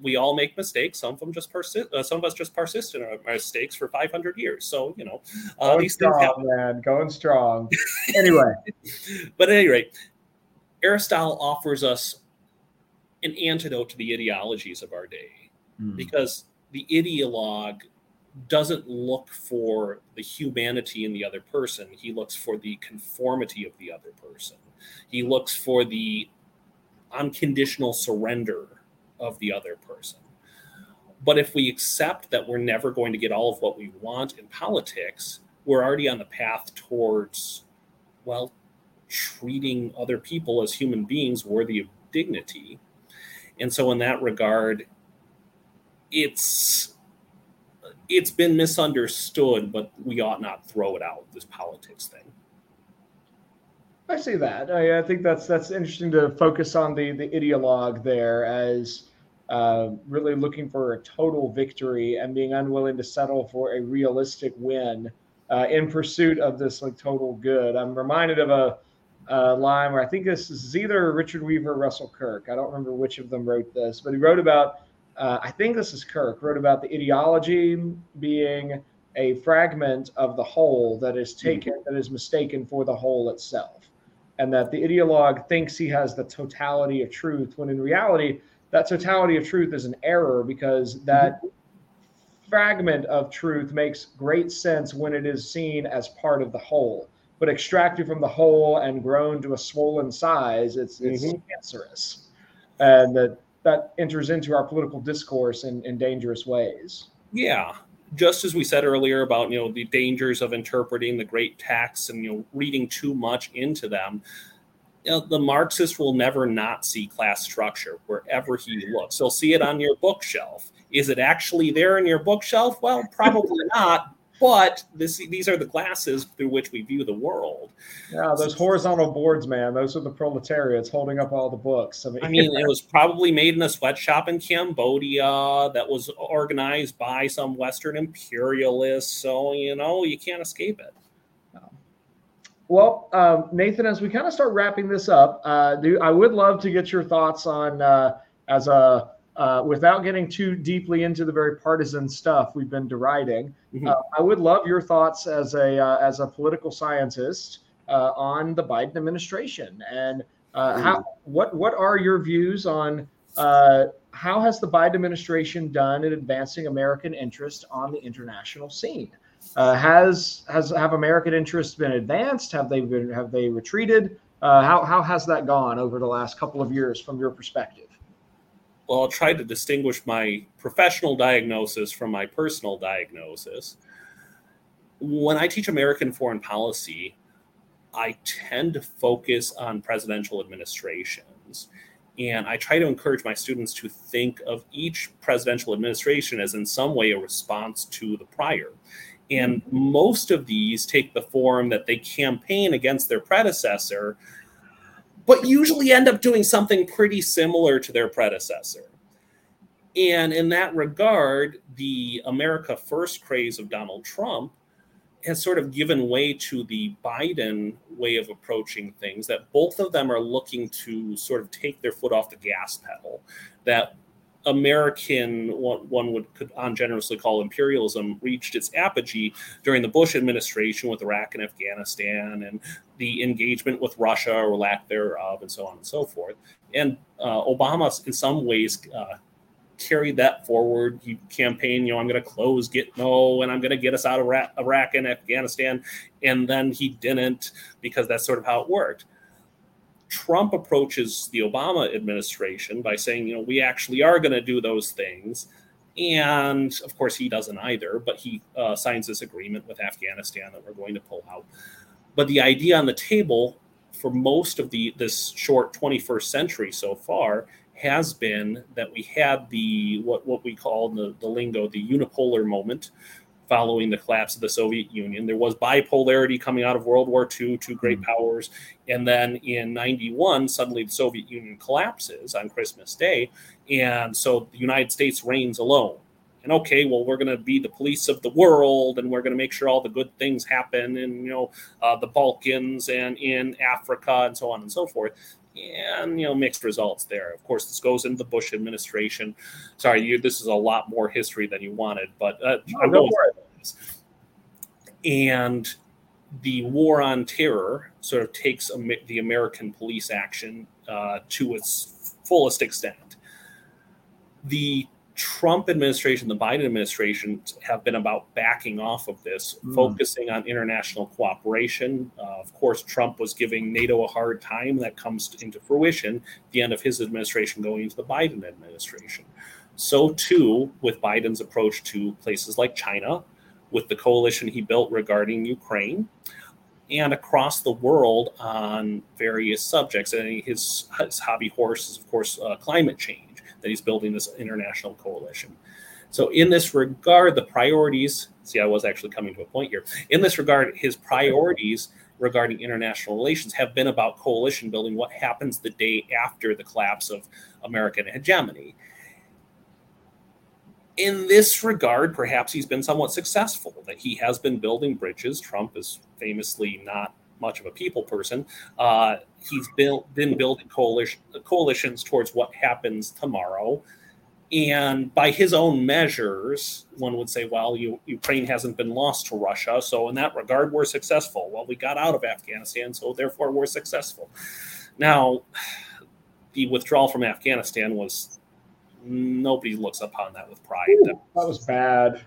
Speaker 2: we all make mistakes. Some of them just persist. Uh, some of us just persist in our mistakes for 500 years. So you know,
Speaker 1: uh, going these strong, things happen. man, going strong. anyway,
Speaker 2: but at any rate, Aristotle offers us an antidote to the ideologies of our day mm. because the ideologue doesn't look for the humanity in the other person. He looks for the conformity of the other person. He looks for the unconditional surrender of the other person. But if we accept that we're never going to get all of what we want in politics, we're already on the path towards, well, treating other people as human beings worthy of dignity. And so in that regard, it's it's been misunderstood, but we ought not throw it out, this politics thing.
Speaker 1: I see that. I, I think that's that's interesting to focus on the the ideologue there as uh, really looking for a total victory and being unwilling to settle for a realistic win uh, in pursuit of this like total good. I'm reminded of a uh, line where I think this is either Richard Weaver or Russell Kirk. I don't remember which of them wrote this, but he wrote about, uh, I think this is Kirk, wrote about the ideology being a fragment of the whole that is mm-hmm. taken, mm-hmm. that is mistaken for the whole itself. And that the ideologue thinks he has the totality of truth, when in reality, that totality of truth is an error because that mm-hmm. fragment of truth makes great sense when it is seen as part of the whole but extracted from the whole and grown to a swollen size, it's it's mm-hmm. cancerous, and that that enters into our political discourse in, in dangerous ways.
Speaker 2: Yeah, just as we said earlier about you know the dangers of interpreting the great texts and you know reading too much into them. You know, the Marxist will never not see class structure wherever he looks. He'll see it on your bookshelf. Is it actually there in your bookshelf? Well, probably not, but this, these are the glasses through which we view the world.
Speaker 1: Yeah, those horizontal boards, man. Those are the proletariats holding up all the books.
Speaker 2: I mean, I mean, it was probably made in a sweatshop in Cambodia that was organized by some Western imperialists. So you know, you can't escape it.
Speaker 1: Well, um, Nathan, as we kind of start wrapping this up, uh, do I would love to get your thoughts on uh, as a uh, without getting too deeply into the very partisan stuff we've been deriding, mm-hmm. uh, I would love your thoughts as a uh, as a political scientist uh, on the Biden administration and mm-hmm. how what what are your views on uh, how has the Biden administration done in advancing American interest on the international scene? has has have American interests been advanced? Have they been have they retreated? how how has that gone over the last couple of years from your perspective?
Speaker 2: Well, I'll try to distinguish my professional diagnosis from my personal diagnosis. When I teach American foreign policy, I tend to focus on presidential administrations. And I try to encourage my students to think of each presidential administration as, in some way, a response to the prior. And mm-hmm. most of these take the form that they campaign against their predecessor but usually end up doing something pretty similar to their predecessor. And in that regard, the America First craze of Donald Trump has sort of given way to the Biden way of approaching things, that both of them are looking to sort of take their foot off the gas pedal. That American, what one would ungenerously call imperialism, reached its apogee during the Bush administration with Iraq and Afghanistan and the engagement with Russia or lack thereof, and so on and so forth. And uh, Obama, in some ways, uh, carried that forward. He campaigned, you know, I'm going to close Gitmo and I'm going to get us out of Iraq and Afghanistan. And then he didn't because that's sort of how it worked. Trump approaches the Obama administration by saying, you know, we actually are going to do those things. And of course, he doesn't either, but he uh, signs this agreement with Afghanistan that we're going to pull out. But the idea on the table for most of the this short 21st century so far has been that we had the what what we call the, the lingo the unipolar moment following the collapse of the Soviet Union. There was bipolarity coming out of World War II, two great mm-hmm. powers. And then in 91, suddenly the Soviet Union collapses on Christmas Day. And so the United States reigns alone. And okay, well, we're going to be the police of the world and we're going to make sure all the good things happen in, you know, uh, the Balkans and in Africa and so on and so forth and you know mixed results there. Of course, this goes into the Bush administration. Sorry, you, this is a lot more history than you wanted, but uh, no, I'm going this. And the war on terror sort of takes the American police action uh, to its fullest extent. The Trump administration, the Biden administration have been about backing off of this, mm. focusing on international cooperation. Uh, of course, Trump was giving NATO a hard time. That comes into fruition at the end of his administration going into the Biden administration. So, too, with Biden's approach to places like China, with the coalition he built regarding Ukraine, and across the world on various subjects. And his, his hobby horse is, of course, uh, climate change that he's building this international coalition. So, in this regard, the priorities see, I was actually coming to a point here. In this regard, his priorities regarding international relations have been about coalition building, what happens the day after the collapse of American hegemony. In this regard, perhaps he's been somewhat successful, that he has been building bridges. Trump is famously not much of a people person. Uh, he's built, been building coalition, coalitions towards what happens tomorrow. And by his own measures, one would say, well, you, Ukraine hasn't been lost to Russia. So, in that regard, we're successful. Well, we got out of Afghanistan, so therefore we're successful. Now, the withdrawal from Afghanistan was nobody looks upon that with pride.
Speaker 1: Ooh, that was bad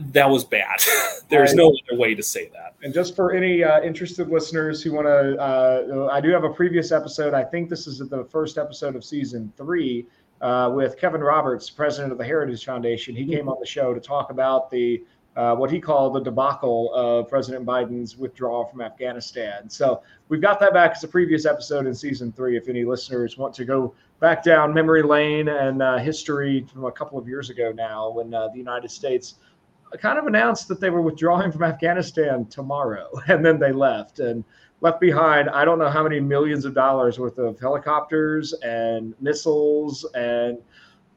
Speaker 2: that was bad. There's no other way to say that.
Speaker 1: And just for any uh, interested listeners who want to, uh, I do have a previous episode. I think this is the first episode of season three uh, with Kevin Roberts, president of the Heritage Foundation. He came on the show to talk about the uh, what he called the debacle of President Biden's withdrawal from Afghanistan. So we've got that back as a previous episode in season three. If any listeners want to go back down memory lane and uh, history from a couple of years ago now, when uh, the United States kind of announced that they were withdrawing from Afghanistan tomorrow, and then they left and left behind I don't know how many millions of dollars worth of helicopters and missiles and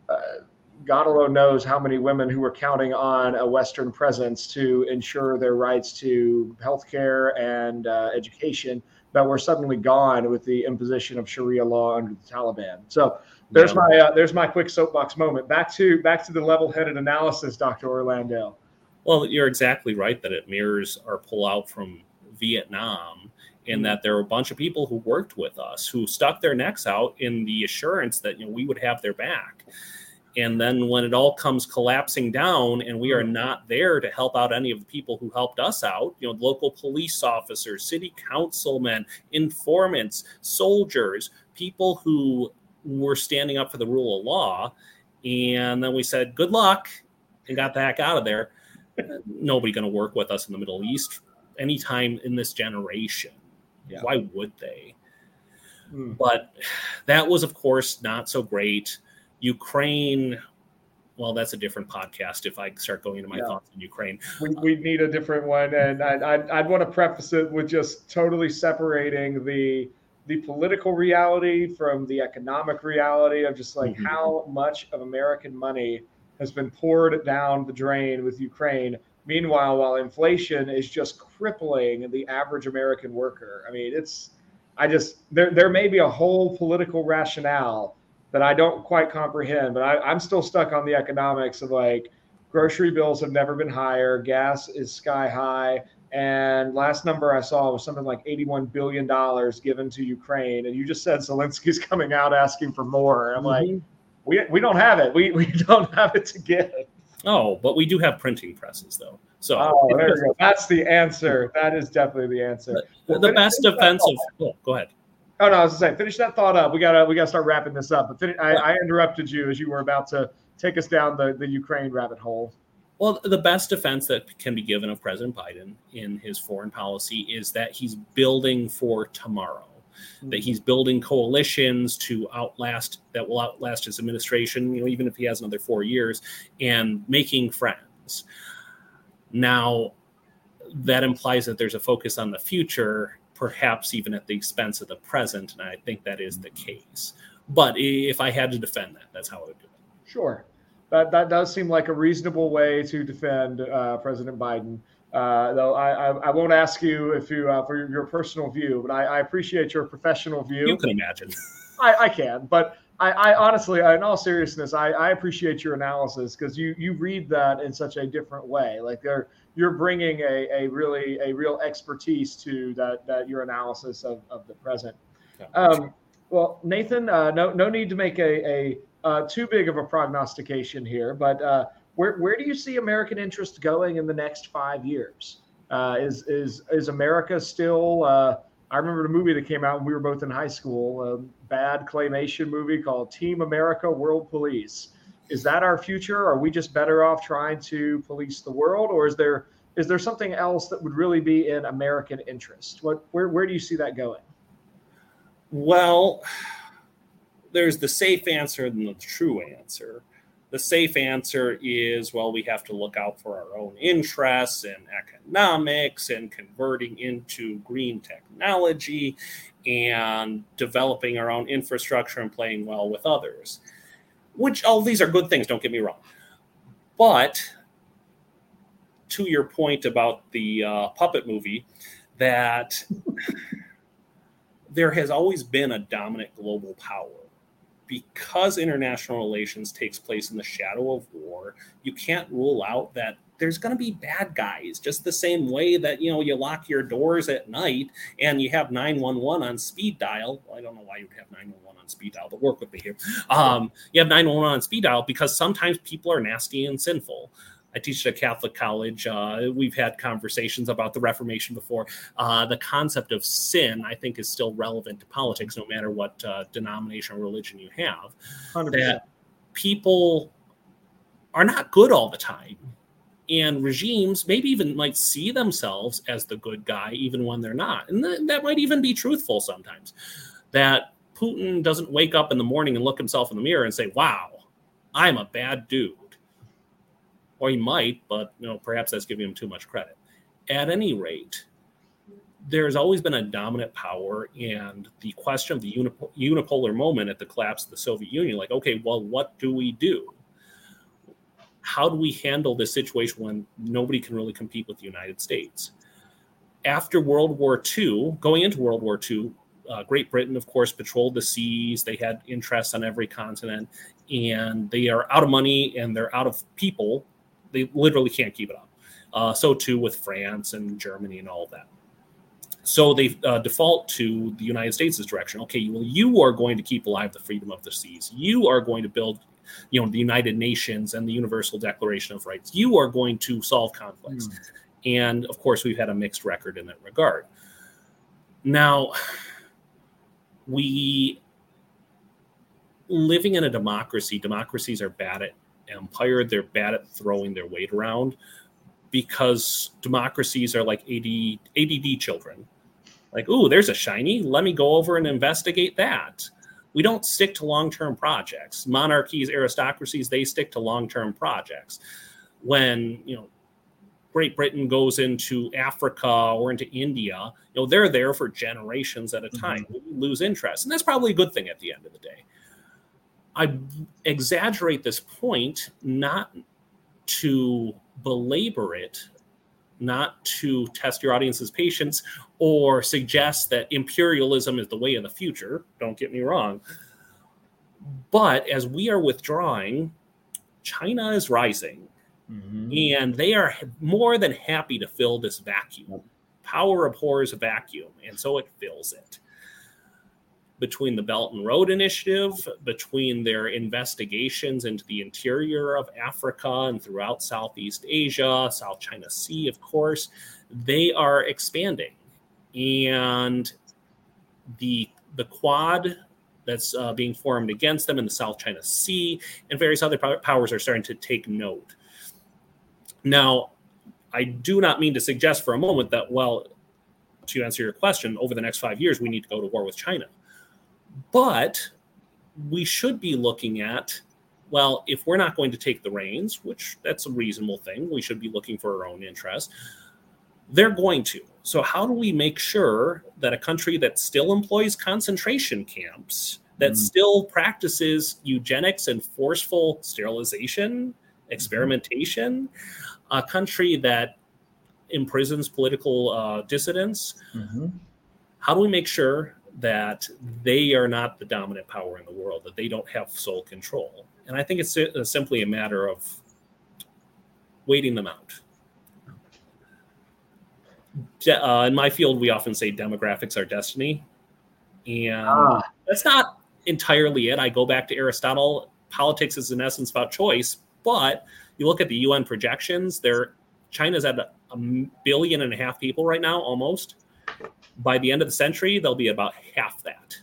Speaker 1: uh, God alone knows how many women who were counting on a Western presence to ensure their rights to health care and uh, education that were suddenly gone with the imposition of Sharia law under the Taliban. So there's yeah. my uh, there's my quick soapbox moment. Back to back to the level-headed analysis, Dr. Orlando.
Speaker 2: Well, you're exactly right that it mirrors our pullout from Vietnam, in mm-hmm. that there were a bunch of people who worked with us who stuck their necks out in the assurance that you know we would have their back. And then when it all comes collapsing down and we are mm-hmm. not there to help out any of the people who helped us out, you know, local police officers, city councilmen, informants, soldiers, people who were standing up for the rule of law. And then we said, good luck, and got the heck out of there nobody going to work with us in the Middle East anytime in this generation. Yeah. Why would they? Mm. But that was, of course, not so great. Ukraine, well, that's a different podcast if I start going into my yeah. thoughts on Ukraine.
Speaker 1: We, we need a different one. And I, I, I'd want to preface it with just totally separating the the political reality from the economic reality of just like mm-hmm. how much of American money has been poured down the drain with Ukraine. Meanwhile, while inflation is just crippling the average American worker, I mean, it's, I just, there, there may be a whole political rationale that I don't quite comprehend. But I, I'm still stuck on the economics of like grocery bills have never been higher, gas is sky high, and last number I saw was something like $81 billion given to Ukraine. And you just said Zelensky's coming out asking for more. I'm mm-hmm. like, we, we don't have it. We, we don't have it to give.
Speaker 2: Oh, but we do have printing presses, though. So
Speaker 1: oh, there you go. That's the answer. That is definitely the answer.
Speaker 2: The, the best defense of. Oh, go ahead.
Speaker 1: Oh no, I was saying, finish that thought up. We gotta we gotta start wrapping this up. But I, I interrupted you as you were about to take us down the the Ukraine rabbit hole.
Speaker 2: Well, the best defense that can be given of President Biden in his foreign policy is that he's building for tomorrow. That he's building coalitions to outlast that will outlast his administration, you know, even if he has another four years, and making friends. Now, that implies that there's a focus on the future, perhaps even at the expense of the present, and I think that is the case. But if I had to defend that, that's how I would do it.
Speaker 1: Sure that that does seem like a reasonable way to defend uh, President Biden. Uh, though I, I, I, won't ask you if you uh, for your, your, personal view, but I, I, appreciate your professional view.
Speaker 2: You can imagine.
Speaker 1: I, I can, but I, honestly, in all seriousness, I, appreciate your analysis because you you read that in such a different way. Like they're you're bringing a, a really a real expertise to that that your analysis of, of the present. Yeah. Um, well, Nathan, uh, no no need to make a, a uh, too big of a prognostication here, but uh, where where do you see American interest going in the next five years? Uh, is is is America still? Uh, I remember the movie that came out when we were both in high school, a bad claymation movie called Team America: World Police. Is that our future? Are we just better off trying to police the world, or is there is there something else that would really be in American interest? What where where do you see that going?
Speaker 2: Well there's the safe answer and the true answer. The safe answer is well, we have to look out for our own interests and economics and converting into green technology and developing our own infrastructure and playing well with others. Which all these are good things, don't get me wrong. But to your point about the uh, puppet movie, that there has always been a dominant global power because international relations takes place in the shadow of war, you can't rule out that there's going to be bad guys just the same way that you know you lock your doors at night and you have 911 on speed dial. Well, i don't know why you'd have 911 on speed dial but work with me here. Um, you have 911 on speed dial because sometimes people are nasty and sinful I teach at a Catholic college. Uh, we've had conversations about the Reformation before. Uh, the concept of sin, I think, is still relevant to politics, no matter what uh, denomination or religion you have. 100%. That people are not good all the time. And regimes maybe even might see themselves as the good guy, even when they're not. And th- that might even be truthful sometimes. That Putin doesn't wake up in the morning and look himself in the mirror and say, wow, I'm a bad dude or he might, but you know, perhaps that's giving him too much credit. At any rate, there's always been a dominant power, and the question of the unipolar moment at the collapse of the Soviet Union, like, okay, well, what do we do? How do we handle this situation when nobody can really compete with the United States? After World War II, going into World War II, uh, Great Britain, of course, patrolled the seas. They had interests on every continent, and they are out of money and they're out of people they literally can't keep it up. Uh, so too with France and Germany and all of that. So they uh, default to the United States' direction. Okay, well, you are going to keep alive the freedom of the seas. You are going to build, you know, the United Nations and the Universal Declaration of Rights. You are going to solve conflicts. Mm. And of course, we've had a mixed record in that regard. Now, we living in a democracy, democracies are bad at empire, they're bad at throwing their weight around because democracies are like AD, ADD children. Like, ooh, there's a shiny. Let me go over and investigate that. We don't stick to long term projects. Monarchies, aristocracies, they stick to long term projects. When, you know, Great Britain goes into Africa or into India, you know, they're there for generations at a time. Mm-hmm. We lose interest. And that's probably a good thing at the end of the day. I exaggerate this point not to belabor it, not to test your audience's patience or suggest that imperialism is the way of the future. Don't get me wrong. But as we are withdrawing, China is rising. Mm-hmm. And they are more than happy to fill this vacuum. Power abhors a vacuum, and so it fills it. Between the Belt and Road Initiative, between their investigations into the interior of Africa and throughout Southeast Asia, South China Sea, of course, they are expanding. And the the Quad that's uh, being formed against them in the South China Sea and various other powers are starting to take note. Now, I do not mean to suggest for a moment that, well, to answer your question, over the next five years, we need to go to war with China. But we should be looking at, well, if we're not going to take the reins, which that's a reasonable thing, we should be looking for our own interest. They're going to. So, how do we make sure that a country that still employs concentration camps, that mm. still practices eugenics and forceful sterilization, experimentation, a country that imprisons political uh, dissidents. Mm-hmm. How do we make sure that they are not the dominant power in the world, that they don't have sole control? And I think it's a, simply a matter of waiting them out. Uh, in my field, we often say demographics are destiny. And ah. that's not entirely it. I go back to Aristotle. Politics is, in essence, about choice, but you look at the UN projections, China's at a, a billion and a half people right now, almost. By the end of the century, they'll be about half that.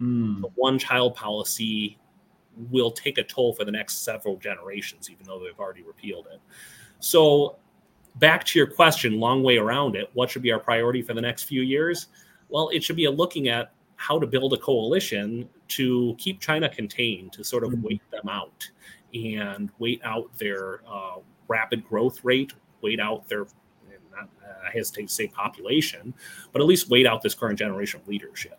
Speaker 2: Mm. The one child policy will take a toll for the next several generations, even though they've already repealed it. So, back to your question, long way around it, what should be our priority for the next few years? Well, it should be a looking at how to build a coalition to keep China contained, to sort of mm. wait them out and wait out their uh, rapid growth rate, wait out their, not, uh, I hesitate to say population, but at least wait out this current generation of leadership.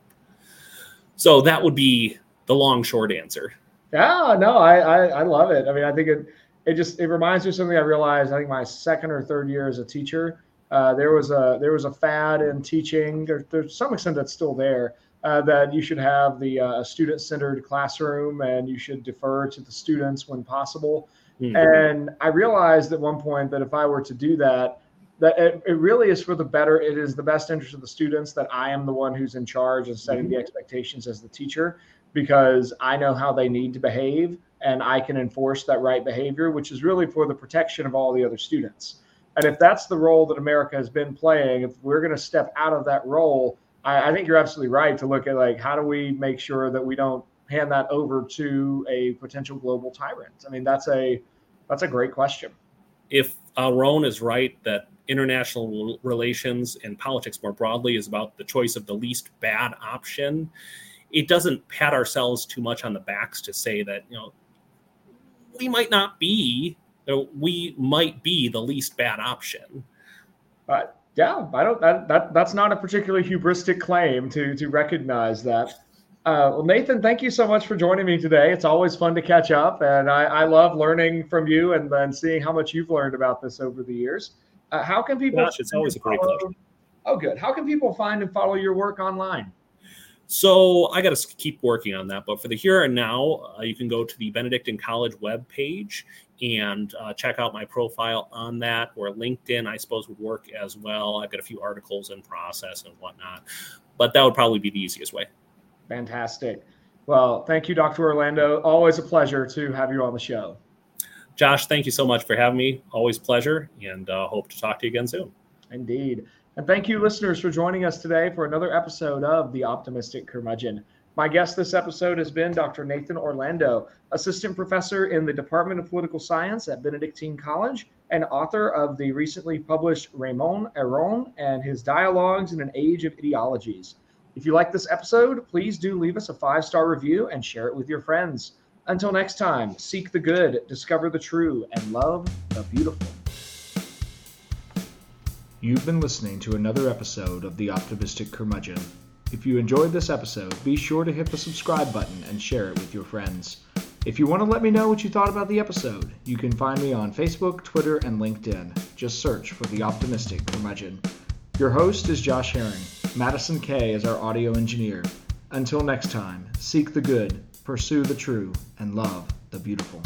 Speaker 2: So that would be the long, short answer.
Speaker 1: Yeah, no, I, I, I love it. I mean, I think it, it just it reminds me of something I realized. I think my second or third year as a teacher, uh, there was a there was a fad in teaching. There, there's some extent that's still there, uh, that you should have the uh, student centered classroom and you should defer to the students when possible. Mm-hmm. And I realized at one point that if I were to do that, that it, it, really is for the better. It is the best interest of the students that I am the one who's in charge of setting mm-hmm. the expectations as the teacher because I know how they need to behave and I can enforce that right behavior, which is really for the protection of all the other students. And if that's the role that America has been playing, if we're going to step out of that role, I, I think you're absolutely right to look at like how do we make sure that we don't hand that over to a potential global tyrant? I mean, that's a that's a great question.
Speaker 2: If Roan is right that international relations and politics more broadly is about the choice of the least bad option, it doesn't pat ourselves too much on the backs to say that you know we might not be we might be the least bad option.
Speaker 1: But yeah, I don't. That, that that's not a particularly hubristic claim to to recognize that. Uh, well, Nathan, thank you so much for joining me today. It's always fun to catch up, and I, I love learning from you and then seeing how much you've learned about this over the years. Uh, how can people?
Speaker 2: Gosh, it's always a great pleasure.
Speaker 1: Oh, good. How can people find and follow your work online?
Speaker 2: So I got to keep working on that. But for the here and now, uh, you can go to the Benedictine College web page and uh, check out my profile on that or LinkedIn, I suppose, would work as well. I've got a few articles in process and whatnot, but that would probably be the easiest way.
Speaker 1: Fantastic. Well, thank you, Dr. Orlando. Always a pleasure to have you on the show.
Speaker 2: Josh, thank you so much for having me. Always pleasure, and uh, hope to talk to you again soon.
Speaker 1: Indeed. And thank you, listeners, for joining us today for another episode of The Optimistic Curmudgeon. My guest this episode has been Dr. Nathan Orlando, assistant professor in the Department of Political Science at Benedictine College and author of the recently published Raymond Aron and his Dialogues in an Age of Ideologies. If you like this episode, please do leave us a five star review and share it with your friends. Until next time, seek the good, discover the true, and love the beautiful. You've been listening to another episode of The Optimistic Curmudgeon. If you enjoyed this episode, be sure to hit the subscribe button and share it with your friends. If you want to let me know what you thought about the episode, you can find me on Facebook, Twitter, and LinkedIn. Just search for The Optimistic Curmudgeon. Your host is Josh Herring. Madison Kay is our audio engineer. Until next time, seek the good, pursue the true, and love the beautiful.